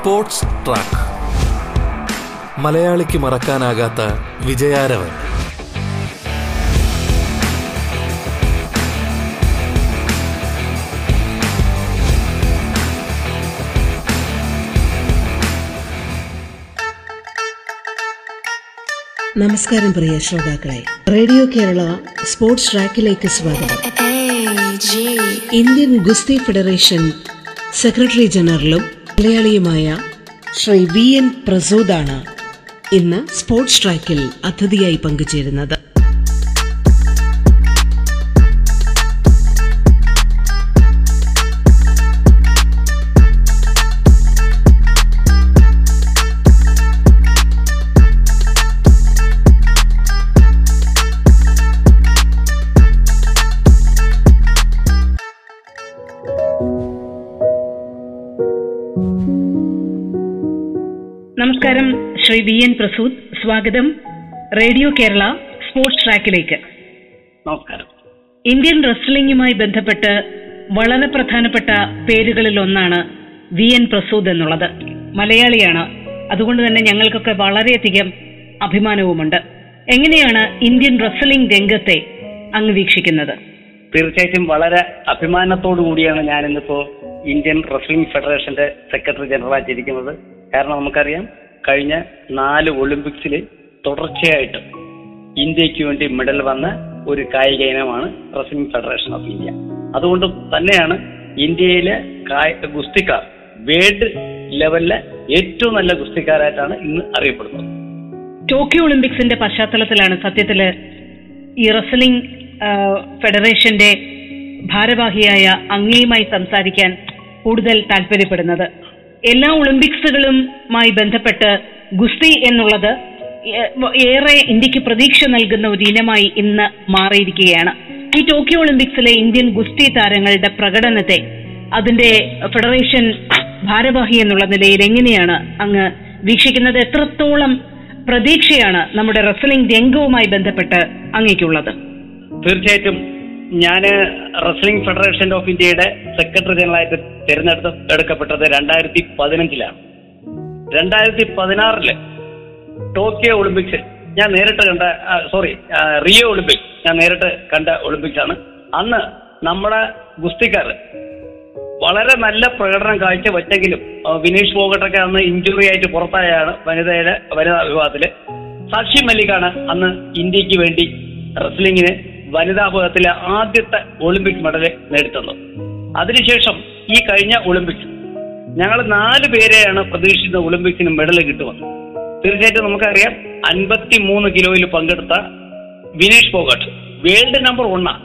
Sports track. മലയാളിക്ക് മറക്കാനാകാത്ത വിജയാരവൻ. നമസ്കാരം പ്രിയ ശ്രോതാക്കളെ. റേഡിയോ കേരള സ്പോർട്സ് ട്രാക്കിലേക്ക് സ്വാഗതം. ഇന്ത്യൻ ഗുസ്തി ഫെഡറേഷൻ സെക്രട്ടറി ജനറലും മലയാളിയുമായ ശ്രീ വി എൻ പ്രസൂദാണ് ഇന്ന് സ്പോർട്സ് ട്രാക്കിൽ അതിഥിയായി പങ്കുചേരുന്നത്. ശ്രീ വി എൻ പ്രസൂദ് സ്വാഗതം. റേഡിയോ കേരള സ്പോർട്സ് ട്രാക്കിലേക്ക്. നമസ്കാരം. ഇന്ത്യൻ റെസ്ലിംഗുമായി ബന്ധപ്പെട്ട് വളരെ പ്രധാനപ്പെട്ട പേരുകളിൽ ഒന്നാണ് വി എൻ പ്രസൂദ് എന്നുള്ളത്. മലയാളിയാണ്. അതുകൊണ്ട് തന്നെ ഞങ്ങൾക്കൊക്കെ വളരെയധികം അഭിമാനവുമുണ്ട്. എങ്ങനെയാണ് ഇന്ത്യൻ റെസ്ലിംഗ് രംഗത്തെ അങ്ങ് വീക്ഷിക്കുന്നത്? തീർച്ചയായിട്ടും വളരെ അഭിമാനത്തോടു കൂടിയാണ് ഞാൻ ഇന്നിപ്പോ ഇന്ത്യൻ റെസ്ലിംഗ് ഫെഡറേഷന്റെ സെക്രട്ടറി ജനറൽ ആയിട്ടിരിക്കുന്നത് കാരണം നമുക്കറിയാം കഴിഞ്ഞ നാല് ഒളിമ്പിക്സിൽ തുടർച്ചയായിട്ട് ഇന്ത്യയ്ക്ക് വേണ്ടി മെഡൽ വന്ന ഒരു കായിക ഇനമാണ് റെസ്ലിംഗ് ഫെഡറേഷൻ ഓഫ് ഇന്ത്യ. അതുകൊണ്ട് തന്നെയാണ് ഇന്ത്യയിലെ ഗുസ്തിക്കാർ വേൾഡ് ലെവലിലെ ഏറ്റവും നല്ല ഗുസ്തിക്കാരായിട്ടാണ് ഇന്ന് അറിയപ്പെടുന്നത്. ടോക്കിയോ ഒളിമ്പിക്സിന്റെ പശ്ചാത്തലത്തിലാണ് സത്യത്തിൽ ഈ റെസ്ലിംഗ് ഫെഡറേഷന്റെ ഭാരവാഹിയായ അങ്ങയുമായി സംസാരിക്കാൻ കൂടുതൽ താല്പര്യപ്പെടുന്നത്. എല്ലാ ഒളിമ്പിക്സുകളുമായി ബന്ധപ്പെട്ട് ഗുസ്തി എന്നുള്ളത് ഏറെ ഇന്ത്യയ്ക്ക് പ്രതീക്ഷ നൽകുന്ന ഒരു ഇനമായി ഇന്ന് മാറിയിരിക്കുകയാണ്. ഈ ടോക്കിയോ ഒളിമ്പിക്സിലെ ഇന്ത്യൻ ഗുസ്തി താരങ്ങളുടെ പ്രകടനത്തെ അതിന്റെ ഫെഡറേഷൻ ഭാരവാഹി എന്നുള്ള നിലയിൽ എങ്ങനെയാണ് അങ്ങ് വീക്ഷിക്കുന്നത്? എത്രത്തോളം പ്രതീക്ഷയാണ് നമ്മുടെ റെസ്ലിംഗ് രംഗവുമായി ബന്ധപ്പെട്ട് അങ്ങേക്കുള്ളത്? തീർച്ചയായിട്ടും ഞാൻ റെസ്ലിംഗ് ഫെഡറേഷൻ ഓഫ് ഇന്ത്യയുടെ സെക്രട്ടറി ജനറലായിട്ട് തിരഞ്ഞെടുത്ത എടുക്കപ്പെട്ടത് രണ്ടായിരത്തി പതിനഞ്ചിലാണ്. രണ്ടായിരത്തി പതിനാറിൽ ടോക്കിയോ ഒളിമ്പിക്സിൽ ഞാൻ നേരിട്ട് കണ്ട സോറി റിയോ ഒളിമ്പിക്സ് ഞാൻ നേരിട്ട് കണ്ട ഒളിമ്പിക്സ് ആണ് അന്ന് നമ്മുടെ ഗുസ്തിക്കാർ വളരെ നല്ല പ്രകടനം കാഴ്ച വെച്ചെങ്കിലും വിനീഷ് ഫോഗട്ടൊക്കെ അന്ന് ഇഞ്ചുറി ആയിട്ട് പുറത്തായാണ് വനിതയുടെ വനിതാ വിഭാഗത്തിൽ. സാക്ഷി മല്ലിക്കാണ് അന്ന് ഇന്ത്യയ്ക്ക് വേണ്ടി റെസ്ലിംഗിന് വനിതാ വിഭാഗത്തിലെ ആദ്യത്തെ ഒളിമ്പിക് മെഡൽ നേടിത്തന്നത് അതിനുശേഷം ഈ കഴിഞ്ഞ ഒളിമ്പിക്സ് ഞങ്ങൾ നാല് പേരെയാണ് പ്രതീക്ഷിക്കുന്ന ഒളിമ്പിക്സിന് മെഡൽ കിട്ടുക. തീർച്ചയായിട്ടും നമുക്കറിയാം അൻപത്തി മൂന്ന് കിലോയിൽ പങ്കെടുത്ത വിനേഷ് ഫോഗട്ട് വേൾഡ് നമ്പർ ഒന്നാണ്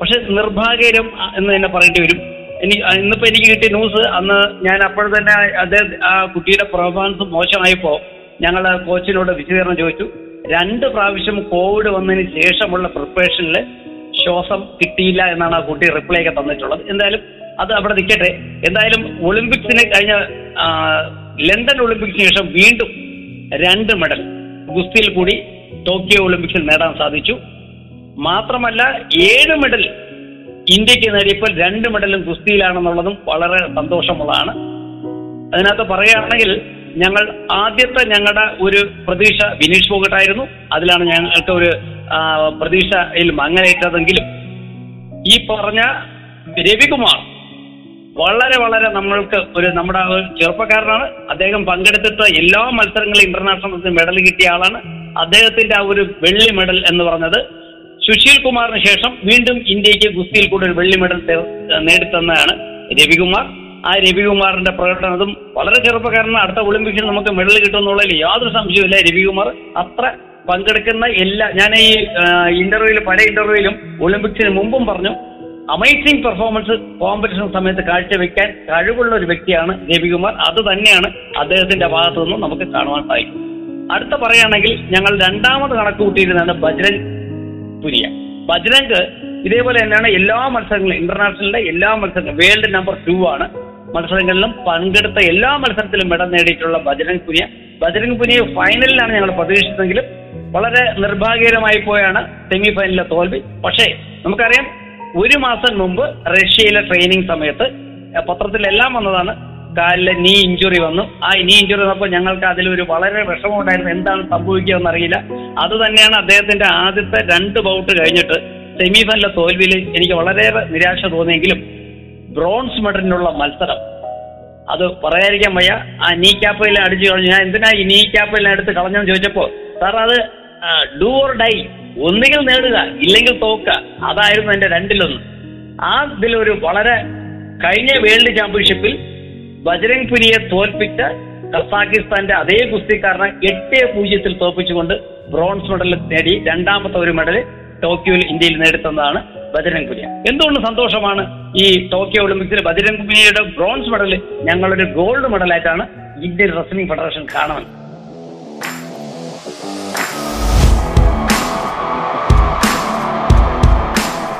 പക്ഷെ നിർഭാഗ്യരം എന്ന് തന്നെ പറയേണ്ടി വരും. എനിക്ക് ഇന്നിപ്പോ എനിക്ക് കിട്ടിയ ന്യൂസ് അന്ന് ഞാൻ അപ്പോൾ തന്നെ അദ്ദേഹം ആ കുട്ടിയുടെ പെർഫോമൻസ് മോശമായപ്പോ ഞങ്ങൾ കോച്ചിനോട് വിശദീകരണം ചോദിച്ചു. രണ്ട് പ്രാവശ്യം കോവിഡ് വന്നതിന് ശേഷമുള്ള പ്രിപ്പറേഷനിൽ ശ്വാസം കിട്ടിയില്ല എന്നാണ് ആ കുട്ടി റിപ്ലൈ ഒക്കെ തന്നിട്ടുള്ളത്. എന്തായാലും അത് അവിടെ നിൽക്കട്ടെ. എന്തായാലും ഒളിമ്പിക്സിന് കഴിഞ്ഞ ലണ്ടൻ ഒളിമ്പിക്സിന് ശേഷം വീണ്ടും രണ്ട് മെഡൽ ഗുസ്തിയിൽ കൂടി ടോക്കിയോ ഒളിമ്പിക്സിൽ നേടാൻ സാധിച്ചു. മാത്രമല്ല ഏഴ് മെഡൽ ഇന്ത്യയ്ക്ക് നേടിയപ്പോൾ രണ്ട് മെഡലും ഗുസ്തിയിലാണെന്നുള്ളതും വളരെ സന്തോഷമുള്ളതാണ്. അതിനകത്ത് പറയുകയാണെങ്കിൽ ഞങ്ങൾ ആദ്യത്തെ ഞങ്ങളുടെ ഒരു പ്രതീക്ഷ വിനീഷ് ഫോഗട്ടായിരുന്നു അതിലാണ് ഞങ്ങൾക്ക് ഒരു പ്രതീക്ഷയിൽ മങ്ങലേറ്റതെങ്കിലും. ഈ പറഞ്ഞ രവികുമാർ വളരെ വളരെ നമ്മൾക്ക് ഒരു നമ്മുടെ ചെറുപ്പക്കാരനാണ്. അദ്ദേഹം പങ്കെടുത്തിട്ട് എല്ലാ മത്സരങ്ങളും ഇന്റർനാഷണൽ മെഡൽ കിട്ടിയ ആളാണ്. അദ്ദേഹത്തിന്റെ ആ ഒരു വെള്ളി മെഡൽ എന്ന് പറഞ്ഞത് സുശീൽ കുമാറിന് ശേഷം വീണ്ടും ഇന്ത്യയ്ക്ക് ഗുസ്തിയിൽ കൂടെ ഒരു വെള്ളി മെഡൽ നേടിത്തന്നതാണ് രവികുമാർ. ആ രവികുമാറിന്റെ പ്രകടനതും വളരെ ചെറുപ്പക്കാരനാണ് അടുത്ത ഒളിമ്പിക്സിൽ നമുക്ക് മെഡൽ കിട്ടുമെന്നുള്ളതിൽ യാതൊരു സംശയവുമില്ല രവികുമാർ അത്ര പങ്കെടുക്കുന്ന എല്ലാ ഞാൻ ഈ ഇന്റർവ്യൂവിൽ പല ഇന്റർവ്യൂവിലും ഒളിമ്പിക്സിന് മുമ്പും പറഞ്ഞു അമേസിംഗ് പെർഫോമൻസ് കോമ്പറ്റീഷൻ സമയത്ത് കാഴ്ചവെക്കാൻ കഴിവുള്ള ഒരു വ്യക്തിയാണ് രവികുമാർ. അത് തന്നെയാണ് അദ്ദേഹത്തിന്റെ ഭാഗത്തു നിന്നും നമുക്ക് കാണുവാൻ സാധിക്കും. അടുത്ത പറയുകയാണെങ്കിൽ ഞങ്ങൾ രണ്ടാമത് കണക്ക് കൂട്ടിയിരുന്നതാണ് ബജ്രംഗ് പുരിയ. ബജ്രംഗ് ഇതേപോലെ തന്നെയാണ് എല്ലാ മത്സരങ്ങളും ഇന്റർനാഷണലിലെ എല്ലാ മത്സരങ്ങളും വേൾഡ് നമ്പർ ടു ആണ്. മത്സരങ്ങളിലും പങ്കെടുത്ത എല്ലാ മത്സരത്തിലും മെഡൽ നേടിയിട്ടുള്ള ബജരംഗ് പുനിയ. ബജരംഗ് പുനിയ ഫൈനലിലാണ് ഞങ്ങൾ പ്രതീക്ഷിച്ചതെങ്കിലും വളരെ നിർഭാഗ്യകരമായി പോയാണ് സെമി ഫൈനലിലെ തോൽവി. പക്ഷേ നമുക്കറിയാം ഒരു മാസം മുമ്പ് റഷ്യയിലെ ട്രെയിനിങ് സമയത്ത് പത്രത്തിലെല്ലാം വന്നതാണ് കാലിലെ നീ ഇഞ്ചുറി വന്നു. ആ നീ ഇഞ്ചുറി വന്നപ്പോൾ ഞങ്ങൾക്ക് അതിൽ ഒരു വളരെ വിഷമമുണ്ടായിരുന്നു. എന്താണ് സംഭവിക്കുക എന്നറിയില്ല. അത് തന്നെയാണ് അദ്ദേഹത്തിന്റെ ആദ്യത്തെ രണ്ട് ബൗട്ട് കഴിഞ്ഞിട്ട് സെമി ഫൈനലിലെ തോൽവിയിൽ എനിക്ക് വളരെയേറെ നിരാശ തോന്നിയെങ്കിലും ബ്രോൺസ് മെഡലിനുള്ള മത്സരം. അത് പറയാതിരിക്കാൻ വയ്യ. ആ നീ ക്യാപ്പെല്ലാം അടിച്ചു കളഞ്ഞു. ഞാൻ എന്തിനാ ഈ നീ ക്യാപ്പെല്ലാം എടുത്ത് കളഞ്ഞെന്ന് ചോദിച്ചപ്പോൾ സാർ അത് ഡു ഓർ ഡൈ ഒന്നുകിൽ നേടുക ഇല്ലെങ്കിൽ തോക്കുക അതായിരുന്നു എന്റെ രണ്ടിലൊന്ന്. ആ ഇതിലൊരു വളരെ കഴിഞ്ഞ വേൾഡ് ചാമ്പ്യൻഷിപ്പിൽ ബജരംഗ് പുരിയെ തോൽപ്പിച്ച കസാക്കിസ്ഥാന്റെ അതേ ഗുസ്തിക്കാരനെ എട്ട് പൂജ്യത്തിൽ തോൽപ്പിച്ചുകൊണ്ട് ബ്രോൺസ് മെഡൽ നേടി. രണ്ടാമത്തെ ഒരു മെഡൽ ടോക്കിയോയിൽ ഇന്ത്യയിൽ നേടിത്തന്നതാണ്. ബജരംഗ് എന്തുകൊണ്ട് സന്തോഷമാണ് ഈ ടോക്കിയോ ഒളിമ്പിക്സിൽ ബജരംഗ് ബ്രോൺസ് മെഡൽ ഞങ്ങളൊരു ഗോൾഡ് മെഡലായിട്ടാണ് ഇന്ത്യൻ റെസ്ലിംഗ് ഫെഡറേഷൻ കാണുന്നത്?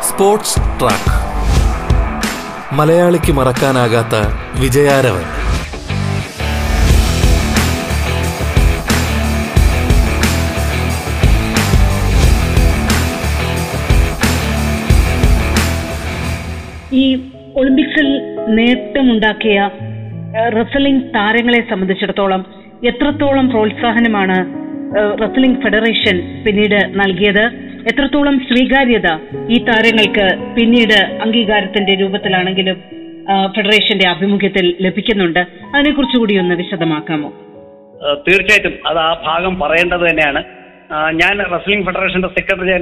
Sports track. മലയാളിക്ക് മറക്കാനാകാത്ത വിജയാരവൻ. ഒളിമ്പിക്സിൽ നേട്ടമുണ്ടാക്കിയ റെസ്ലിംഗ് താരങ്ങളെ സംബന്ധിച്ചിടത്തോളം എത്രത്തോളം പ്രോത്സാഹനമാണ് റെസ്ലിംഗ് ഫെഡറേഷൻ പിന്നീട് നൽകിയത്? എത്രത്തോളം സ്വീകാര്യത ഈ താരങ്ങൾക്ക് പിന്നീട് അംഗീകാരത്തിന്റെ രൂപത്തിലാണെങ്കിലും ഫെഡറേഷന്റെ ആഭിമുഖ്യത്തിൽ ലഭിക്കുന്നുണ്ട്? അതിനെക്കുറിച്ച് കൂടി ഒന്ന് വിശദമാക്കാമോ? തീർച്ചയായിട്ടും അത് ആ ഭാഗം പറയേണ്ടത് തന്നെയാണ്. ഞാൻ റെസ്ലിംഗ് ഫെഡറേഷന്റെ സെക്രട്ടറി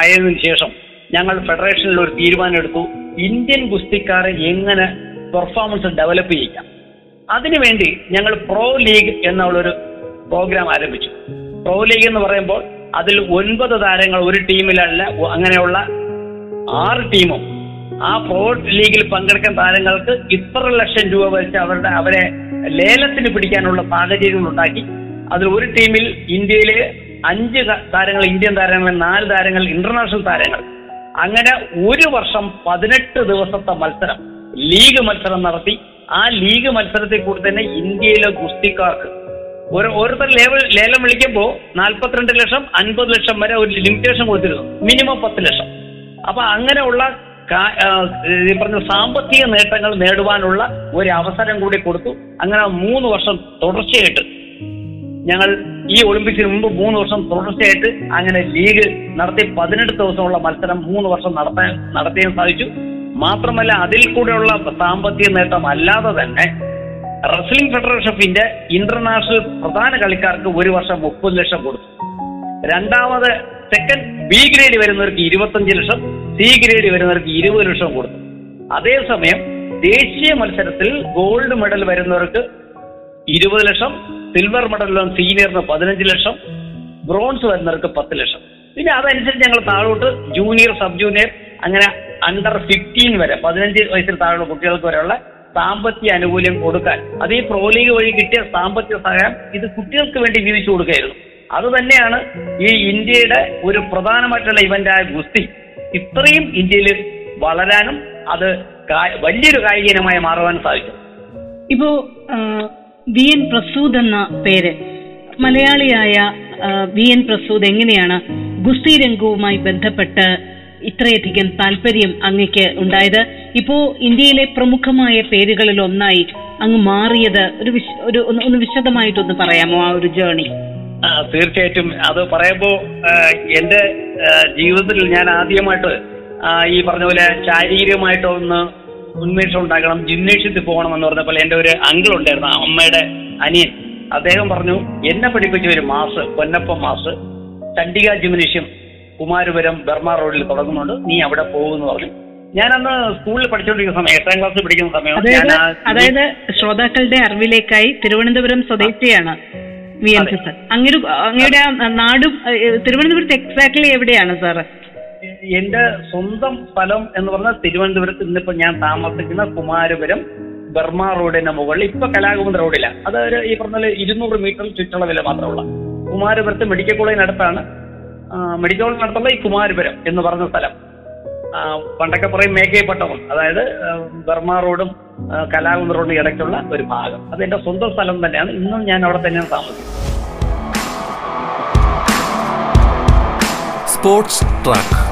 ആയതിനു ശേഷം ഞങ്ങൾ ഫെഡറേഷനിൽ ഒരു തീരുമാനം എടുത്തു ഇന്ത്യൻ ഗുസ്തിക്കാരെ എങ്ങനെ പെർഫോമൻസ് ഡെവലപ്പ് ചെയ്യാം അതിനുവേണ്ടി ഞങ്ങൾ പ്രോ ലീഗ് എന്നുള്ളൊരു പ്രോഗ്രാം ആരംഭിച്ചു. പ്രോ ലീഗ് എന്ന് പറയുമ്പോൾ അതിൽ ഒൻപത് താരങ്ങൾ ഒരു ടീമിലല്ല അങ്ങനെയുള്ള ആറ് ടീമും ആ പ്രോ ലീഗിൽ പങ്കെടുക്കുന്ന താരങ്ങൾക്ക് ഇത്ര ലക്ഷം രൂപ വെച്ച് അവരുടെ അവരെ ലേലത്തിന് പിടിക്കാനുള്ള സാഹചര്യങ്ങൾ ഉണ്ടാക്കി. അതിൽ ഒരു ടീമിൽ ഇന്ത്യയിലെ അഞ്ച് താരങ്ങൾ ഇന്ത്യൻ താരങ്ങൾ നാല് താരങ്ങൾ ഇന്റർനാഷണൽ താരങ്ങൾ അങ്ങനെ ഒരു വർഷം പതിനെട്ട് ദിവസത്തെ മത്സരം ലീഗ് മത്സരം നടത്തി. ആ ലീഗ് മത്സരത്തിൽ കൂടി തന്നെ ഇന്ത്യയിലെ ഗുസ്തിക്കാർക്ക് ഒരു ഓരോരുത്തർ ലേവൽ ലേലം വിളിക്കുമ്പോൾ നാൽപ്പത്തിരണ്ട് ലക്ഷം അൻപത് ലക്ഷം വരെ ഒരു ലിമിറ്റേഷൻ കൊടുത്തിരുന്നു. മിനിമം പത്ത് ലക്ഷം. അപ്പൊ അങ്ങനെയുള്ള പറഞ്ഞ സാമ്പത്തിക നേട്ടങ്ങൾ നേടുവാനുള്ള ഒരു അവസരം കൂടി കൊടുത്തു. അങ്ങനെ മൂന്ന് വർഷം തുടർച്ചയായിട്ട് ഞങ്ങൾ ഈ ഒളിമ്പിക്സിന് മുമ്പ് മൂന്ന് വർഷം തുടർച്ചയായിട്ട് അങ്ങനെ ലീഗ് നടത്തി പതിനെട്ട് ദിവസമുള്ള മത്സരം മൂന്ന് വർഷം നടത്താൻ നടത്തിയാൻ സാധിച്ചു. മാത്രമല്ല അതിൽ കൂടെയുള്ള സാമ്പത്തിക നേട്ടം അല്ലാതെ തന്നെ wrestling federation of India international പ്രധാന കളിക്കാർക്ക് ഒരു വർഷം മുപ്പത് ലക്ഷം കൊടുത്തു. രണ്ടാമത് സെക്കൻഡ് ബി ഗ്രേഡ് വരുന്നവർക്ക് ഇരുപത്തഞ്ച് ലക്ഷം സി ഗ്രേഡ് വരുന്നവർക്ക് ഇരുപത് ലക്ഷം കൊടുത്തു. അതേസമയം ദേശീയ മത്സരത്തിൽ ഗോൾഡ് മെഡൽ വരുന്നവർക്ക് ഇരുപത് ലക്ഷം സിൽവർ മെഡൽ സീനിയറിന് പതിനഞ്ച് ലക്ഷം ബ്രോൺസ് വരുന്നവർക്ക് പത്ത് ലക്ഷം. പിന്നെ അതനുസരിച്ച് ഞങ്ങൾ താഴോട്ട് ജൂനിയർ സബ് ജൂനിയർ അങ്ങനെ അണ്ടർ ഫിഫ്റ്റീൻ വരെ പതിനഞ്ച് വയസ്സിൽ താഴെയുള്ള കുട്ടികൾക്ക് വരെയുള്ള സാമ്പത്തിക ആനുകൂല്യം കൊടുക്കാൻ. അത് ഈ പ്രോ ലീഗ് വഴി കിട്ടിയ സാമ്പത്തിക സഹായം ഇത് കുട്ടികൾക്ക് വേണ്ടി വീതിച്ചു കൊടുക്കുകയായിരുന്നു. അത് തന്നെയാണ് ഈ ഇന്ത്യയുടെ ഒരു പ്രധാനമായിട്ടുള്ള ഇവന്റായ ഗുസ്തി. ഇത്രയും ഇന്ത്യയിൽ വളരാനും അത് വലിയൊരു കായിക ഇനമായി മാറുവാനും സാധിച്ചു ഇപ്പോ വി എൻ പ്രസൂദ് എന്ന പേര്. മലയാളിയായ വി എൻ പ്രസൂദ് എങ്ങനെയാണ് ഗുസ്തി രംഗവുമായി ബന്ധപ്പെട്ട് ഇത്രയധികം താല്പര്യം അങ്ങക്ക് ഉണ്ടായത്? ഇപ്പോ ഇന്ത്യയിലെ പ്രമുഖമായ പേരുകളിൽ ഒന്നായി അങ്ങ് മാറിയത് ഒരു ഒരു ഒന്ന് വിശദമായിട്ടൊന്ന് പറയാമോ ആ ഒരു ജേണി തീർച്ചയായിട്ടും. അത് പറയുമ്പോൾ എന്റെ ജീവിതത്തിൽ ഞാൻ ആദ്യമായിട്ട് ഈ പറഞ്ഞ പോലെ ശാരീരികമായിട്ട് ഒന്ന് ഉന്മേഷം ഉണ്ടാക്കണം ജിംനേഷ്യത്തിൽ പോകണം എന്ന് പറഞ്ഞപ്പോൾ എന്റെ ഒരു അങ്കിൾ ഉണ്ടായിരുന്നു അമ്മയുടെ അനിയൻ. അദ്ദേഹം പറഞ്ഞു എന്നെ പഠിപ്പിച്ച ഒരു മാസ് പൊന്നപ്പ മാസ് ചണ്ഡിക ജിംനേഷ്യം കുമാരപുരം ബർമ റോഡിൽ തുടങ്ങുന്നുണ്ട്. നീ അവിടെ പോകുമെന്ന് പറഞ്ഞു. ഞാൻ അന്ന് സ്കൂളിൽ പഠിച്ചുകൊണ്ടിരിക്കുന്ന സമയം എട്ടാം ക്ലാസ്സിൽ പഠിക്കുന്ന സമയം അതായത് ശ്രോതാക്കളുടെ അറിവിലേക്കായി തിരുവനന്തപുരം സ്വദേശിയാണ് വി എൻ അതെ. അങ്ങയുടെ അങ്ങയുടെ നാടും തിരുവനന്തപുരത്ത് എക്സാക്ട്ലി എവിടെയാണ് സാറ്? എന്റെ സ്വന്തം സ്ഥലം എന്ന് പറഞ്ഞാൽ തിരുവനന്തപുരത്ത് ഇന്നിപ്പോ ഞാൻ താമസിക്കുന്ന കുമാരപുരം ബർമ റോഡിന്റെ മുകളിൽ. ഇപ്പൊ കലാകുമന്ത് റോഡില്ല അത് ഒരു ഈ പറഞ്ഞ ഇരുന്നൂറ് മീറ്റർ ചുറ്റളവിൽ മാത്രമുള്ള. കുമാരപുരത്ത് മെഡിക്കൽ കോളേജിനടുത്താണ് മെഡിക്കൽ കോളേജിനടുത്തുള്ള ഈ കുമാരപുരം എന്ന് പറഞ്ഞ സ്ഥലം. പണ്ടൊക്കെ പറയും മേഘയപ്പട്ടണം അതായത് ബർമ റോഡും ആ, റോഡും ഇടയ്ക്കുള്ള ഒരു ഭാഗം. അത് എന്റെ സ്വന്തം സ്ഥലം തന്നെയാണ്. ഇന്നും ഞാൻ അവിടെ തന്നെയാണ് താമസിക്കുന്നത്. സ്പോർട്സ് ട്രാക്ക്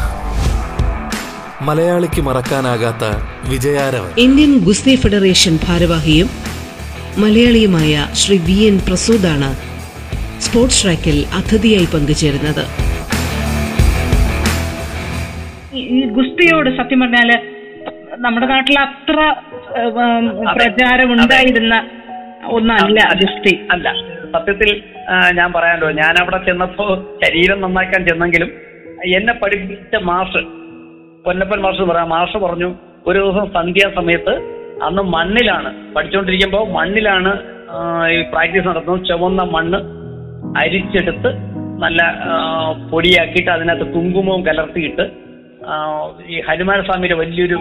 മലയാളിക്ക് മറക്കാനാകാത്ത വിജയാരവൻ. ഇന്ത്യൻ ഗുസ്തി ഫെഡറേഷൻ ഭാരവാഹിയും മലയാളിയുമായ ശ്രീ വി എൻ പ്രസൂദാണ് സ്പോർട്സ് ട്രാക്കിൽ അതിഥിയായി പങ്കുചേരുന്നത്. ഈ- ഈ ഗുസ്തിയോട് സത്യം പറഞ്ഞാൽ നമ്മുടെ നാട്ടിൽ അത്ര പ്രചാരം ഉണ്ടായിരുന്ന ഒന്നല്ല ഗുസ്തി. അല്ല. സത്യത്തിൽ ഞാൻ പറയാനുള്ളൂ ഞാൻ അവിടെ ചെന്നപ്പോ ശരീരം നന്നാക്കാൻ ചെന്നെങ്കിലും എന്നെ പഠിപ്പിച്ച മാഷ് പൊന്നപ്പൻ മാഷ് പറയാം മാഷ് പറഞ്ഞു ഒരു ദിവസം സന്ധ്യാസമയത്ത് അന്ന് മണ്ണിലാണ്. പഠിച്ചുകൊണ്ടിരിക്കുമ്പോൾ മണ്ണിലാണ് ഈ പ്രാക്ടീസ് നടത്തുന്നത്. ചുവന്ന മണ്ണ് അരിച്ചെടുത്ത് നല്ല പൊടിയാക്കിയിട്ട് അതിനകത്ത് കുങ്കുമവും കലർത്തിയിട്ട് ഈ ഹനുമാൻ സ്വാമിയുടെ വലിയൊരു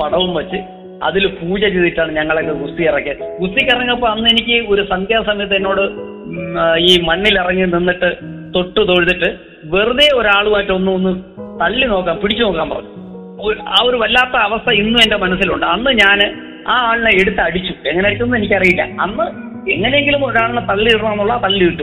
പടവും വെച്ച് അതിൽ പൂജ ചെയ്തിട്ടാണ് ഞങ്ങളൊക്കെ ഗുസ്തി ഇറക്കിയത്. ഗുസ്തിക്ക് ഇറങ്ങിയപ്പോൾ അന്ന് എനിക്ക് ഒരു സന്ധ്യാസമയത്ത് എന്നോട് ഈ മണ്ണിൽ ഇറങ്ങി നിന്നിട്ട് തൊട്ട് തൊഴുതിട്ട് വെറുതെ ഒരാളുമായിട്ട് ഒന്ന് ഒന്ന് തള്ളി നോക്കാൻ പിടിച്ചു നോക്കാൻ പറഞ്ഞു. ആ ഒരു വല്ലാത്ത അവസ്ഥ ഇന്നും എന്റെ മനസ്സിലുണ്ട്. അന്ന് ഞാൻ ആ ആളിനെ എടുത്ത് അടിച്ചു. എങ്ങനെ അടിച്ചെന്ന് എനിക്കറിയില്ല. അന്ന് എങ്ങനെയെങ്കിലും ഒരാളിനെ തള്ളി ഇടണമെന്നുള്ള തള്ളി ഇട്ടു.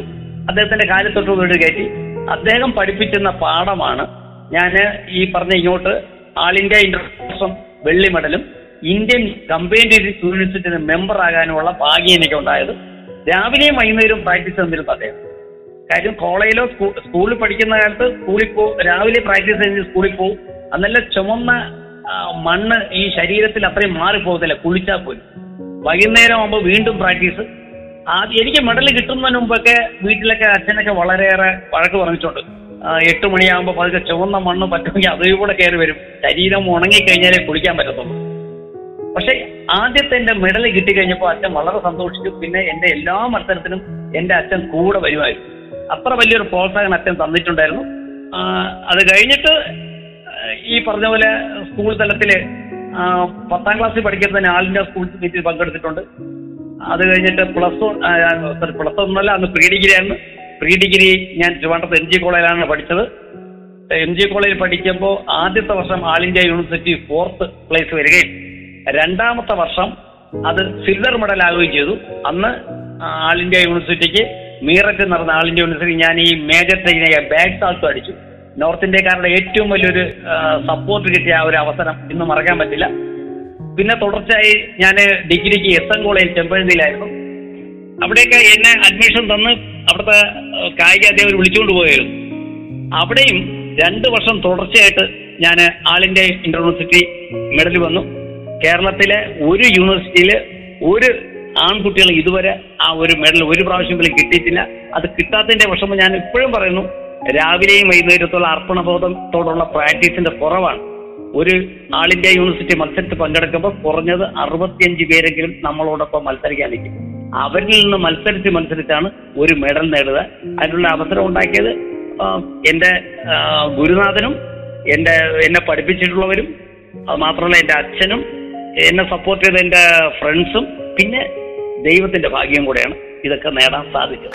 അദ്ദേഹത്തിന്റെ കാലത്തൊട്ട് വീട് കയറ്റി. അദ്ദേഹം പഠിപ്പിക്കുന്ന പാഠമാണ് ഞാൻ ഈ പറഞ്ഞ ഇങ്ങോട്ട് ആൾ ഇന്ത്യ ഇന്റർനാഷണൽ വെള്ളി മെഡലും ഇന്ത്യൻ കമ്പൈൻഡ് യൂണിവേഴ്സിറ്റിയുടെ മെമ്പർ ആകാനുമുള്ള ഭാഗ്യം എനിക്ക് ഉണ്ടായത് രാവിലെയും വൈകുന്നേരവും പ്രാക്ടീസ് തന്നിരുന്നു അദ്ദേഹം. കാര്യം കോളേജിലോ സ്കൂ- സ്കൂളിൽ പഠിക്കുന്ന കാലത്ത് സ്കൂളിൽ പോകും രാവിലെ പ്രാക്ടീസ് കഴിഞ്ഞ് സ്കൂളിൽ പോകും അന്നല്ല ചുമന്ന മണ്ണ് ഈ ശരീരത്തിൽ അത്രയും മാറിപ്പോകത്തില്ല കുളിച്ചാൽ പോലും. വൈകുന്നേരം ആകുമ്പോൾ വീണ്ടും പ്രാക്ടീസ്. ആദ്യം എനിക്ക് മെഡൽ കിട്ടുന്നതിന് മുമ്പൊക്കെ വീട്ടിലൊക്കെ അച്ഛനൊക്കെ വളരെയേറെ വഴക്ക് പറഞ്ഞിട്ടുണ്ട്. എട്ട് മണിയാകുമ്പോൾ പതുക്കെ ചുവന്ന മണ്ണ് പറ്റുമെങ്കിൽ അതേ കൂടെ കയറി വരും. ശരീരം ഉണങ്ങിക്കഴിഞ്ഞാലേ കുളിക്കാൻ പറ്റത്തുള്ളൂ. പക്ഷെ ആദ്യത്തെ എന്റെ മെഡൽ കിട്ടിക്കഴിഞ്ഞപ്പോൾ അച്ഛൻ വളരെ സന്തോഷിച്ചു. പിന്നെ എന്റെ എല്ലാ മത്സരത്തിനും എന്റെ അച്ഛൻ കൂടെ വരുമായിരുന്നു. അത്ര വലിയൊരു പ്രോത്സാഹനം അച്ഛൻ തന്നിട്ടുണ്ടായിരുന്നു. അത് കഴിഞ്ഞിട്ട് ഈ പറഞ്ഞ പോലെ സ്കൂൾ തലത്തിൽ പത്താം ക്ലാസ്സിൽ പഠിക്കുന്ന ആൾ ഇന്ത്യ സ്കൂൾ മീറ്റിൽ പങ്കെടുത്തിട്ടുണ്ട്. അത് കഴിഞ്ഞിട്ട് plus one sorry plus one ഒന്നല്ല അന്ന് പ്രീ ഡിഗ്രി ആയിരുന്നു. പ്രീ ഡിഗ്രി ഞാൻ ട്രിവാൻഡ്രത്ത് എം ജി കോളേജിലാണ് പഠിച്ചത്. എം ജി കോളേജിൽ പഠിക്കുമ്പോൾ ആദ്യത്തെ വർഷം all India university fourth place വരികയും രണ്ടാമത്തെ വർഷം അത് സിൽവർ മെഡൽ ആകുകയും ചെയ്തു. അന്ന് ആൾ ഇന്ത്യ യൂണിവേഴ്സിറ്റിക്ക് മീററ്റ് നടന്ന ആളിന്റെ ഇന്ത്യ ഞാൻ ഈ മേജർ ട്രെയിനെ ബാക്ക് സാൾട്ടും അടിച്ചു. നോർത്ത് ഇന്ത്യക്കാരുടെ ഏറ്റവും വലിയൊരു സപ്പോർട്ട് കിട്ടിയ ഒരു അവസരം ഇന്ന് മറക്കാൻ പറ്റില്ല. പിന്നെ തുടർച്ചയായി ഞാൻ ഡിഗ്രിക്ക് എസ് എൻ കോളേജിൽ ചെമ്പഴന്തിയിലായിരുന്നു അവിടെയൊക്കെ എന്നെ അഡ്മിഷൻ തന്ന് അവിടുത്തെ കായിക അധ്യാപകർ വിളിച്ചുകൊണ്ട് പോയായിരുന്നു. അവിടെയും രണ്ട് വർഷം തുടർച്ചയായിട്ട് ഞാൻ ആൾ ഇന്ത്യ യൂണിവേഴ്സിറ്റി മെഡൽ വന്നു. കേരളത്തിലെ ഒരു യൂണിവേഴ്സിറ്റിയിൽ ഒരു ആൺകുട്ടികൾ ഇതുവരെ ആ ഒരു മെഡൽ ഒരു പ്രാവശ്യം പോലും കിട്ടിയിട്ടില്ല. അത് കിട്ടാത്തതിന്റെ വിഷമം ഞാൻ ഇപ്പോഴും പറയുന്നു. രാവിലെയും വൈകുന്നേരത്തുള്ള അർപ്പണബോധത്തോടുള്ള പ്രാക്ടീസിന്റെ കുറവാണ്. ഒരു ആൾ ഇന്ത്യ യൂണിവേഴ്സിറ്റി മത്സരത്തിൽ പങ്കെടുക്കുമ്പോൾ കുറഞ്ഞത് അറുപത്തിയഞ്ച് പേരെങ്കിലും നമ്മളോടൊപ്പം മത്സരിക്കാൻ നിൽക്കും. അവരിൽ നിന്ന് മത്സരിച്ച് മത്സരിച്ചാണ് ഒരു മെഡൽ നേടുക. അതിനുള്ള അവസരം ഉണ്ടാക്കിയത് എന്റെ ഗുരുനാഥനും എന്റെ എന്നെ പഠിപ്പിച്ചിട്ടുള്ളവരും അത് മാത്രമല്ല എന്റെ അച്ഛനും എന്നെ സപ്പോർട്ട് ചെയ്ത എന്റെ ഫ്രണ്ട്സും പിന്നെ ദൈവത്തിന്റെ ഭാഗ്യം കൂടെയാണ് ഇതൊക്കെ നേടാൻ സാധിച്ചത്.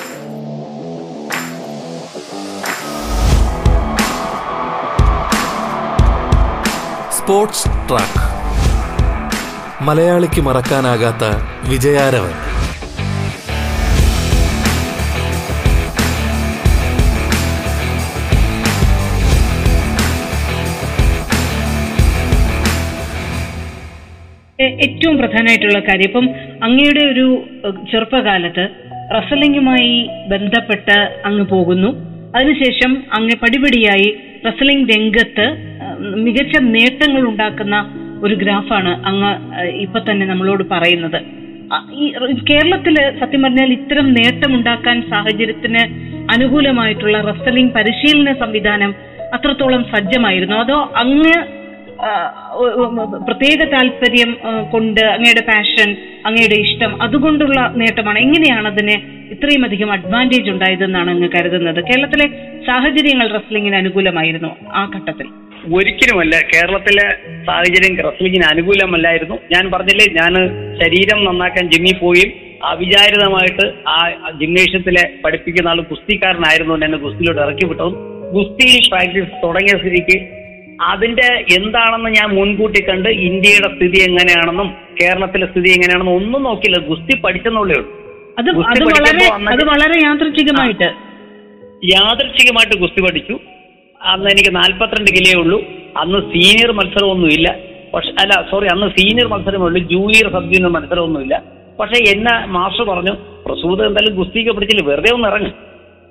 Sports track. മലയാളിക്ക് മറക്കാനാകാത്ത വിജയാരവൻ. ഏറ്റവും പ്രധാനമായിട്ടുള്ള കാര്യം. ഇപ്പം അങ്ങയുടെ ഒരു ചെറുപ്പകാലത്ത് റസലിംഗുമായി ബന്ധപ്പെട്ട് അങ്ങ് പോകുന്നു. അതിനുശേഷം അങ്ങ് പടിപടിയായി റസലിംഗ് രംഗത്ത് മികച്ച നേട്ടങ്ങൾ ഉണ്ടാക്കുന്ന ഒരു ഗ്രാഫാണ് അങ്ങ് ഇപ്പൊ തന്നെ നമ്മളോട് പറയുന്നത്. ഈ കേരളത്തിൽ സത്യം പറഞ്ഞാൽ ഇത്തരം നേട്ടമുണ്ടാക്കാൻ സാഹചര്യത്തിന് അനുകൂലമായിട്ടുള്ള റസലിംഗ് പരിശീലന സംവിധാനം അത്രത്തോളം സജ്ജമായിരുന്നു? അതോ അങ്ങ് പ്രത്യേക താല്പര്യം കൊണ്ട് അങ്ങയുടെ പാഷൻ അങ്ങയുടെ ഇഷ്ടം അതുകൊണ്ടുള്ള നേട്ടമാണ്. എങ്ങനെയാണ് അതിന് ഇത്രയും അധികം അഡ്വാന്റേജ് ഉണ്ടായതെന്നാണ് അങ്ങ് കരുതുന്നത്? കേരളത്തിലെ സാഹചര്യങ്ങൾ റെസ്ലിംഗിന് അനുകൂലമായിരുന്നു ആ ഘട്ടത്തിൽ. ഒരിക്കലുമല്ല കേരളത്തിലെ സാഹചര്യം റെസ്ലിംഗിന് അനുകൂലമല്ലായിരുന്നു. ഞാൻ പറഞ്ഞില്ലേ ഞാൻ ശരീരം നന്നാക്കാൻ ജിമ്മിൽ പോവുകയും അവിചാരിതമായിട്ട് ആ ജിംനേഷ്യത്തിലെ പഠിപ്പിക്കുന്ന ആൾ ഗുസ്തിക്കാരനായിരുന്നുകൊണ്ട് എന്നെ ഗുസ്തിയിലോട്ട് ഇറക്കി വിട്ടതും ഗുസ്തിയിൽ പ്രാക്ടീസ് തുടങ്ങിയ സ്ഥിതിക്ക് അതിന്റെ എന്താണെന്ന് ഞാൻ മുൻകൂട്ടി കണ്ട് ഇന്ത്യയുടെ സ്ഥിതി എങ്ങനെയാണെന്നും കേരളത്തിലെ സ്ഥിതി എങ്ങനെയാണെന്നും ഒന്നും നോക്കില്ല ഗുസ്തി പഠിച്ചെന്നുള്ളേ ഉള്ളൂ. അത് അത് വളരെ അത് വളരെ യാദൃച്ഛികമായിട്ട്. യാദൃച്ഛികമായിട്ട് ഗുസ്തി പഠിച്ചു. അന്ന് എനിക്ക് നാൽപ്പത്തിരണ്ട് കിലോ ഉള്ളൂ. അന്ന് സീനിയർ മത്സരമൊന്നുമില്ല. പക്ഷെ അല്ല സോറി അന്ന് സീനിയർ മത്സരമേ ഉള്ളൂ. ജൂനിയർ സബ് ജൂനിയർ മത്സരമൊന്നുമില്ല. പക്ഷെ എന്നെ മാസ്റ്റർ പറഞ്ഞു പ്രസൂത എന്തായാലും ഗുസ്തിക്ക് പഠിച്ചില്ല. വെറുതെ ഒന്ന് ഇറങ്ങും.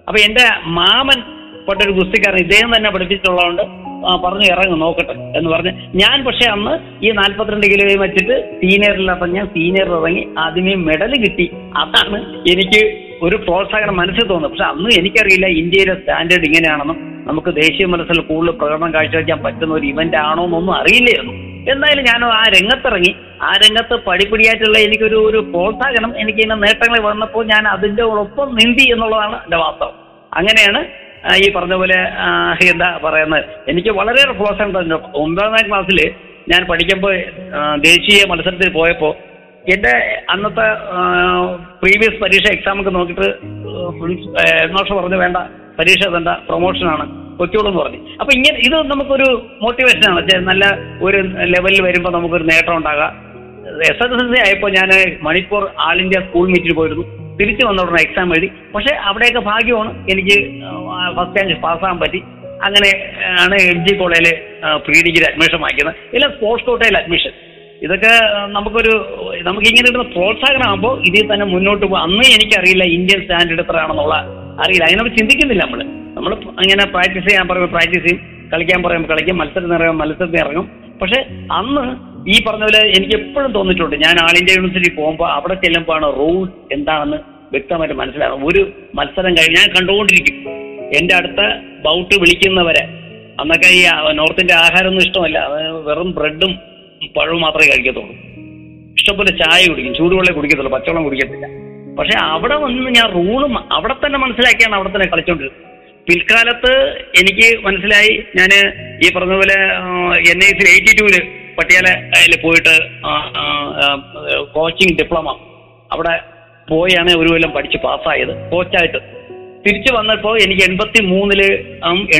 അപ്പൊ എന്റെ മാമൻ പെട്ടൊരു ഗുസ്തിക്കാരൻ ഇദ്ദേഹം തന്നെ പഠിപ്പിച്ചിട്ടുള്ളതുകൊണ്ട് പറഞ്ഞു ഇറങ്ങും നോക്കട്ടെ എന്ന് പറഞ്ഞ്. ഞാൻ പക്ഷെ അന്ന് ഈ നാൽപ്പത്തിരണ്ട് കിലോയും വെച്ചിട്ട് സീനിയറിലപ്പം ഞാൻ സീനിയർ ഇറങ്ങി ആദ്യമേ മെഡൽ കിട്ടി. അതാണ് എനിക്ക് ഒരു പ്രോത്സാഹനം മനസ്സിൽ തോന്നുന്നത്. പക്ഷെ അന്ന് എനിക്കറിയില്ല ഇന്ത്യയിലെ സ്റ്റാൻഡേർഡ് ഇങ്ങനെയാണെന്നും നമുക്ക് ദേശീയ മനസ്സിൽ കൂടുതൽ പ്രകടനം കാഴ്ചവെക്കാൻ പറ്റുന്ന ഒരു ഇവന്റ് ആണോ എന്നൊന്നും അറിയില്ലായിരുന്നു. എന്തായാലും ഞാൻ ആ രംഗത്തിറങ്ങി. ആ രംഗത്ത് പടിപടിയായിട്ടുള്ള എനിക്കൊരു ഒരു പ്രോത്സാഹനം എനിക്ക് ഇങ്ങനെ നേട്ടങ്ങൾ വന്നപ്പോൾ ഞാൻ അതിന്റെ ഒപ്പം നീന്തി എന്നുള്ളതാണ് എന്റെ വാസ്തവം. അങ്ങനെയാണ് ഈ പറഞ്ഞ പോലെ എന്താ പറയുന്നത്? എനിക്ക് വളരെയേറെ പ്രോത്സാഹനം തന്നെ ഒമ്പതാം ക്ലാസ്സിൽ ഞാൻ പഠിക്കുമ്പോൾ ദേശീയ മത്സരത്തിൽ പോയപ്പോൾ എന്റെ അന്നത്തെ പ്രീവിയസ് പരീക്ഷ എക്സാം ഒക്കെ നോക്കിയിട്ട് മാസ്റ്റർ പറഞ്ഞു വേണ്ട പരീക്ഷ വേണ്ട പ്രൊമോഷനാണ് എന്ന് പറഞ്ഞു. അപ്പൊ ഇങ്ങനെ ഇത് നമുക്കൊരു മോട്ടിവേഷൻ ആണ്. നല്ല ഒരു ലെവലിൽ വരുമ്പോൾ നമുക്കൊരു നേട്ടം ഉണ്ടാകാം. എസ് എസ് എൽ സി ആയപ്പോൾ ഞാൻ മണിപ്പൂർ ആൾ ഇന്ത്യ സ്കൂൾ മീറ്റിൽ പോയിരുന്നു. തിരിച്ചു വന്ന ഉടനെ എക്സാം എഴുതി. പക്ഷെ അവിടെയൊക്കെ ഭാഗ്യമാണ്. എനിക്ക് ഫസ്റ്റ് റാങ്ക് പാസ്സാകാൻ പറ്റി. അങ്ങനെ ആണ് എം ജി കോളേജിൽ പ്രീ ഡിഗ്രി അഡ്മിഷൻ വാങ്ങിക്കുന്നത്. ഇല്ല സ്പോർട്സ് കോട്ടയിൽ അഡ്മിഷൻ ഇതൊക്കെ നമുക്കൊരു നമുക്ക് ഇങ്ങനെ ഇടുന്ന പ്രോത്സാഹനമാകുമ്പോൾ ഇതിൽ തന്നെ മുന്നോട്ട് പോകും. അന്ന് എനിക്കറിയില്ല ഇന്ത്യൻ സ്റ്റാൻഡേർഡ് എത്രയാണെന്നുള്ള അറിയില്ല. അതിനൊക്കെ ചിന്തിക്കുന്നില്ല നമ്മൾ നമ്മൾ അങ്ങനെ പ്രാക്ടീസ് ചെയ്യാൻ പറയുമ്പോൾ പ്രാക്ടീസ് ചെയ്യും. കളിക്കാൻ പറയുമ്പോൾ കളിക്കും. മത്സരത്തിന് ഇറങ്ങും. മത്സരത്തിന് ഇറങ്ങും. പക്ഷെ അന്ന് ഈ പറഞ്ഞ പോലെ എനിക്ക് എപ്പോഴും തോന്നിയിട്ടുണ്ട്. ഞാൻ ആൾ ഇന്ത്യ യൂണിവേഴ്സിറ്റി പോകുമ്പോൾ അവിടെ ചെല്ലുമ്പോഴാണ് റൂൾ എന്താണെന്ന് വ്യക്തമായിട്ട് മനസ്സിലാകും ഒരു മത്സരം കഴിഞ്ഞ് ഞാൻ കണ്ടുകൊണ്ടിരിക്കും. എന്റെ അടുത്ത ബൗട്ട് വിളിക്കുന്നവരെ. അന്നൊക്കെ ഈ നോർത്തിന്റെ ഇന്ത്യ ആഹാരമൊന്നും ഇഷ്ടമല്ല. വെറും ബ്രെഡും പഴവും മാത്രമേ കഴിക്കത്തുള്ളൂ. ഇഷ്ടംപോലെ ചായ കുടിക്കും. ചൂടുവെള്ളം കുടിക്കത്തുള്ളൂ. പച്ചവെള്ളം കുടിക്കത്തില്ല. പക്ഷെ അവിടെ വന്ന് ഞാൻ റൂളും അവിടെ തന്നെ മനസ്സിലാക്കിയാണ് അവിടെ തന്നെ കളിച്ചോണ്ടിരുന്നത്. പിൽക്കാലത്ത് എനിക്ക് മനസ്സിലായി. ഞാൻ ഈ പറഞ്ഞ പോലെ എൻ ഐ സി എയ്റ്റി ടൂൽ പട്ടിയാലയിൽ പോയിട്ട് കോച്ചിങ് ഡിപ്ലോമ അവിടെ പോയാണ് ഒരു കൊല്ലം പഠിച്ച് പാസ്സായത്. കോച്ചായിട്ട് തിരിച്ചു വന്നപ്പോൾ എനിക്ക് എൺപത്തി മൂന്നിൽ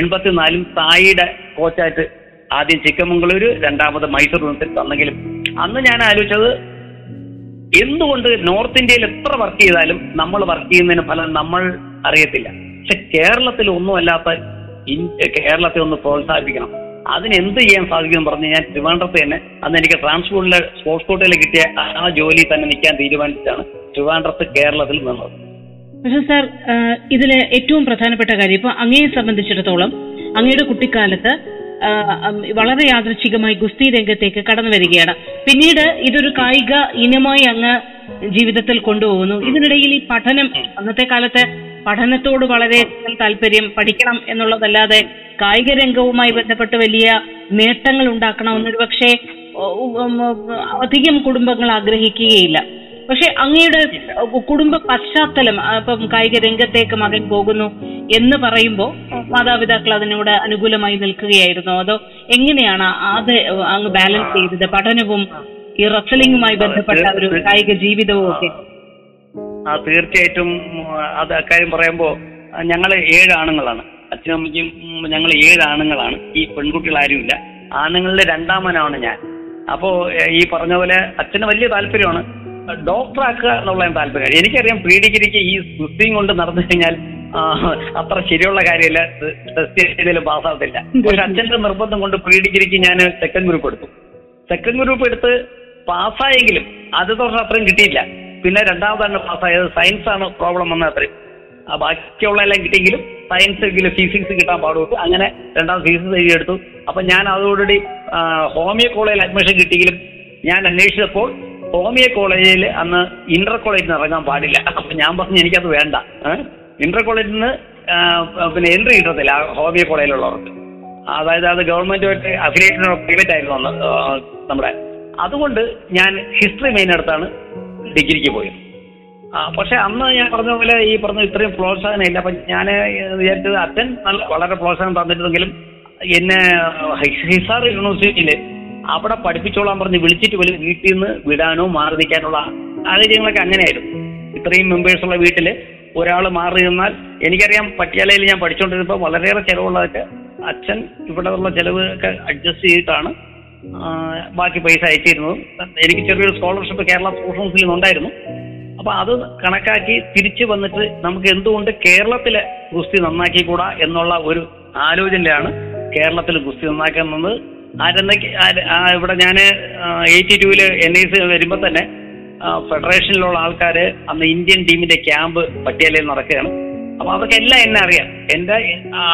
എൺപത്തിനാലും സായിയുടെ കോച്ചായിട്ട് ആദ്യം ചിക്കമംഗളൂര് രണ്ടാമത് മൈസൂർ യൂണിവേഴ്സിറ്റി തന്നെങ്കിലും. അന്ന് ഞാൻ ആലോചിച്ചത് എന്തുകൊണ്ട് നോർത്ത് ഇന്ത്യയിൽ എത്ര വർക്ക് ചെയ്താലും നമ്മൾ വർക്ക് ചെയ്യുന്നതിന് ഫലം നമ്മൾ അറിയത്തില്ല. പക്ഷെ കേരളത്തിൽ ഒന്നുമല്ലാത്ത കേരളത്തെ ഒന്ന് പ്രോത്സാഹിപ്പിക്കണം. അതിന് എന്ത് ചെയ്യാൻ സാധിക്കും പറഞ്ഞു ഞാൻ ട്രിവാൻഡ്രത്ത് തന്നെ അന്ന് എനിക്ക് ട്രാൻസ്പോർട്ടിലെ സ്പോർട്സ് കോട്ടയിൽ കിട്ടിയ ആ ജോലി തന്നെ നിൽക്കാൻ തീരുമാനിച്ചാണ് ട്രിവാൻഡ്രത്ത് കേരളത്തിൽ നിന്നത്. പക്ഷെ സാർ ഇതിലെ ഏറ്റവും പ്രധാനപ്പെട്ട കാര്യം ഇപ്പൊ അങ്ങയെ സംബന്ധിച്ചിടത്തോളം അങ്ങയുടെ കുട്ടിക്കാലത്ത് വളരെ യാദൃച്ഛികമായി ഗുസ്തി രംഗത്തേക്ക് കടന്നു വരികയാണ്. പിന്നീട് ഇതൊരു കായിക ഇനമായി അങ്ങ് ജീവിതത്തിൽ കൊണ്ടുപോകുന്നു. ഇതിനിടയിൽ ഈ പഠനം അന്നത്തെ കാലത്ത് പഠനത്തോട് വളരെ താല്പര്യം പഠിക്കണം എന്നുള്ളതല്ലാതെ കായിക രംഗവുമായി ബന്ധപ്പെട്ട് വലിയ നേട്ടങ്ങൾ ഉണ്ടാക്കണമെന്നൊരു പക്ഷേ അധികം കുടുംബങ്ങൾ ആഗ്രഹിക്കുകയില്ല. പക്ഷെ അങ്ങയുടെ കുടുംബ പശ്ചാത്തലം ഇപ്പം കായിക രംഗത്തേക്ക് മകൻ പോകുന്നു എന്ന് പറയുമ്പോൾ മാതാപിതാക്കൾ അതിനോട് അനുകൂലമായി നിൽക്കുകയായിരുന്നു. അതോ എങ്ങനെയാണ് അത് അങ്ങ് ബാലൻസ് ചെയ്തത്? പഠനവും ഈ റസലിംഗുമായി ബന്ധപ്പെട്ട ഒരു കായിക ജീവിതവും ഒക്കെ? ആ തീർച്ചയായിട്ടും അത് അക്കാര്യം പറയുമ്പോ ഞങ്ങൾ ഏഴ് ആണുങ്ങളാണ്. അച്ഛനും അമ്മയ്ക്കും ഞങ്ങൾ ഏഴ് ആണുങ്ങളാണ്. ഈ പെൺകുട്ടികൾ ആരുമില്ല ആണുങ്ങളുടെ രണ്ടാമനാണ് ഞാൻ. അപ്പോ ഈ പറഞ്ഞ പോലെ അച്ഛന് വലിയ താല്പര്യമാണ്. ഡോക്ടറാക്കുക എന്നുള്ള താല്പര്യമാണ് എനിക്കറിയാം പ്രീ ഡിഗ്രിക്ക് ഈ സ്വിമ്മിങ് കൊണ്ട് നടന്നു കഴിഞ്ഞാൽ അത്ര ശരിയുള്ള കാര്യമില്ല. ടെസ്റ്റ് പാസ്സാവത്തില്ല. പക്ഷെ അച്ഛന്റെ നിർബന്ധം കൊണ്ട് പ്രീ ഡിഗ്രിക്ക് ഞാൻ സെക്കൻഡ് ഗ്രൂപ്പ് എടുത്തു. സെക്കൻഡ് ഗ്രൂപ്പ് എടുത്ത് പാസ്സായെങ്കിലും അത് തുടർന്ന് അത്രയും കിട്ടിയില്ല. പിന്നെ രണ്ടാമതാണ് പാസ്സായത് സയൻസ് ആണ് പ്രോബ്ലം വന്നത് അത്രയും. ബാക്കിയുള്ള എല്ലാം കിട്ടിയെങ്കിലും സയൻസ് എങ്കിലും ഫിസിക്സ് കിട്ടാൻ പാടുള്ളൂ. അങ്ങനെ രണ്ടാം ഫിസിക്സ് എഴുതിയെടുത്തു അപ്പൊ ഞാൻ അതോടുകൂടി ഹോമിയോ കോളേജിൽ അഡ്മിഷൻ കിട്ടിയെങ്കിലും ഞാൻ അന്വേഷിച്ചപ്പോൾ ഹോമിയോ കോളേജിൽ അന്ന് ഇന്റർ കോളേജിൽ നിന്ന് ഇറങ്ങാൻ പാടില്ല. അപ്പൊ ഞാൻ പറഞ്ഞു എനിക്കത് വേണ്ട. ഇന്റർ കോളേജിൽ നിന്ന് പിന്നെ എൻട്രി കിട്ടത്തില്ല ഹോമിയോ കോളേജിലുള്ളവർക്ക്. അതായത് അത് ഗവൺമെന്റുമായിട്ട് അഫിലിയേറ്റഡ് പ്രൈവറ്റ് ആയിരുന്നു അന്ന് നമ്മുടെ. അതുകൊണ്ട് ഞാൻ ഹിസ്റ്ററി മെയിൻ എടുത്താണ് ഡിഗ്രിക്ക് പോയി. ആ പക്ഷെ അന്ന് ഞാൻ പറഞ്ഞ പോലെ ഈ പറഞ്ഞ ഇത്രയും പ്രോത്സാഹനം ഇല്ല അപ്പൊ ഞാൻ വിചാരിച്ചത് അച്ഛൻ നല്ല വളരെ പ്രോത്സാഹനം തന്നിട്ടുണ്ടെങ്കിലും എന്നെ ഹിസാർ യൂണിവേഴ്സിറ്റിയിൽ അവിടെ പഠിപ്പിച്ചോളാൻ പറഞ്ഞ് വിളിച്ചിട്ട് പോലും വീട്ടിൽ നിന്ന് വിടാനോ മാറി നിൽക്കാനുള്ള സാഹചര്യങ്ങളൊക്കെ അങ്ങനെയായിരുന്നു. ഇത്രയും മെമ്പേഴ്സ് ഉള്ള വീട്ടിൽ ഒരാൾ മാറി നിന്നാൽ എനിക്കറിയാം പട്യാലയിൽ ഞാൻ പഠിച്ചുകൊണ്ടിരുന്നപ്പോൾ വളരെയേറെ ചിലവുള്ളതൊക്കെ അച്ഛൻ ഇവിടെ ഉള്ള ചിലവ് ഒക്കെ അഡ്ജസ്റ്റ് ചെയ്തിട്ടാണ് ബാക്കി പൈസ അയച്ചിരുന്നത് എനിക്ക് ചെറിയൊരു സ്കോളർഷിപ്പ് കേരള സ്പോർട്സ് നിന്നുണ്ടായിരുന്നു. അപ്പൊ അത് കണക്കാക്കി തിരിച്ചു വന്നിട്ട് നമുക്ക് എന്തുകൊണ്ട് കേരളത്തിലെ ഗുസ്തി നന്നാക്കി നന്നാക്കിക്കൂടാ എന്നുള്ള ഒരു ആലോചനയാണ് കേരളത്തിൽ ഗുസ്തി നന്നാക്കുന്നത്. ആരെന്നൊക്കെ ഇവിടെ ഞാൻ എയ്റ്റി ടൂവിൽ എൻ ഐ സി വരുമ്പോൾ തന്നെ ഫെഡറേഷനിലുള്ള ആൾക്കാർ അന്ന് ഇന്ത്യൻ ടീമിന്റെ ക്യാമ്പ് പട്ടിയാലയിൽ നടക്കുകയാണ്. അപ്പൊ അവർക്ക് എല്ലാം എന്നെ അറിയാം. എന്റെ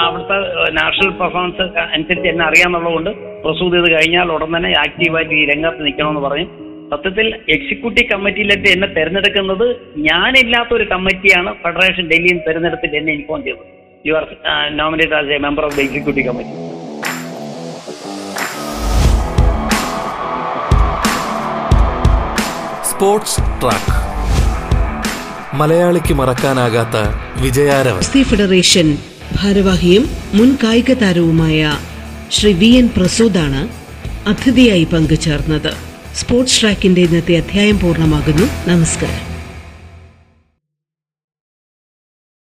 അവിടുത്തെ നാഷണൽ പെർഫോമൻസ് അനുസരിച്ച് എന്നെ അറിയാമെന്നുള്ളതുകൊണ്ട് പ്രസൂത് ഇത് കഴിഞ്ഞാൽ ഉടൻ തന്നെ ആക്റ്റീവായിട്ട് ഈ രംഗത്ത് നിൽക്കണമെന്ന് പറയും സത്യത്തിൽ എക്സിക്യൂട്ടീവ് കമ്മിറ്റിയിലേക്ക് എന്നെ തെരഞ്ഞെടുക്കുന്നത് ഞാനില്ലാത്ത ഒരു കമ്മിറ്റിയാണ് ഫെഡറേഷൻ ഡൽഹിയിൽ തെരഞ്ഞെടുത്തിട്ട് എന്നെ ഇൻഫോം ചെയ്തത്. You are nominate as a member of the executive committee sports track മലയാളിക്ക് മറക്കാനാകാത്ത വിജയാരവൻ ഫെഡറേഷൻ ഭാരവാഹിയും മുൻ കായിക താരവുമായ ശ്രീ വി എൻ പ്രസൂദാണ് അതിഥിയായി പങ്കുചേർന്നത്. സ്പോർട്സ് ട്രാക്കിന്റെ ഇന്നത്തെ അധ്യായം പൂർണമാകുന്നു. നമസ്കാരം.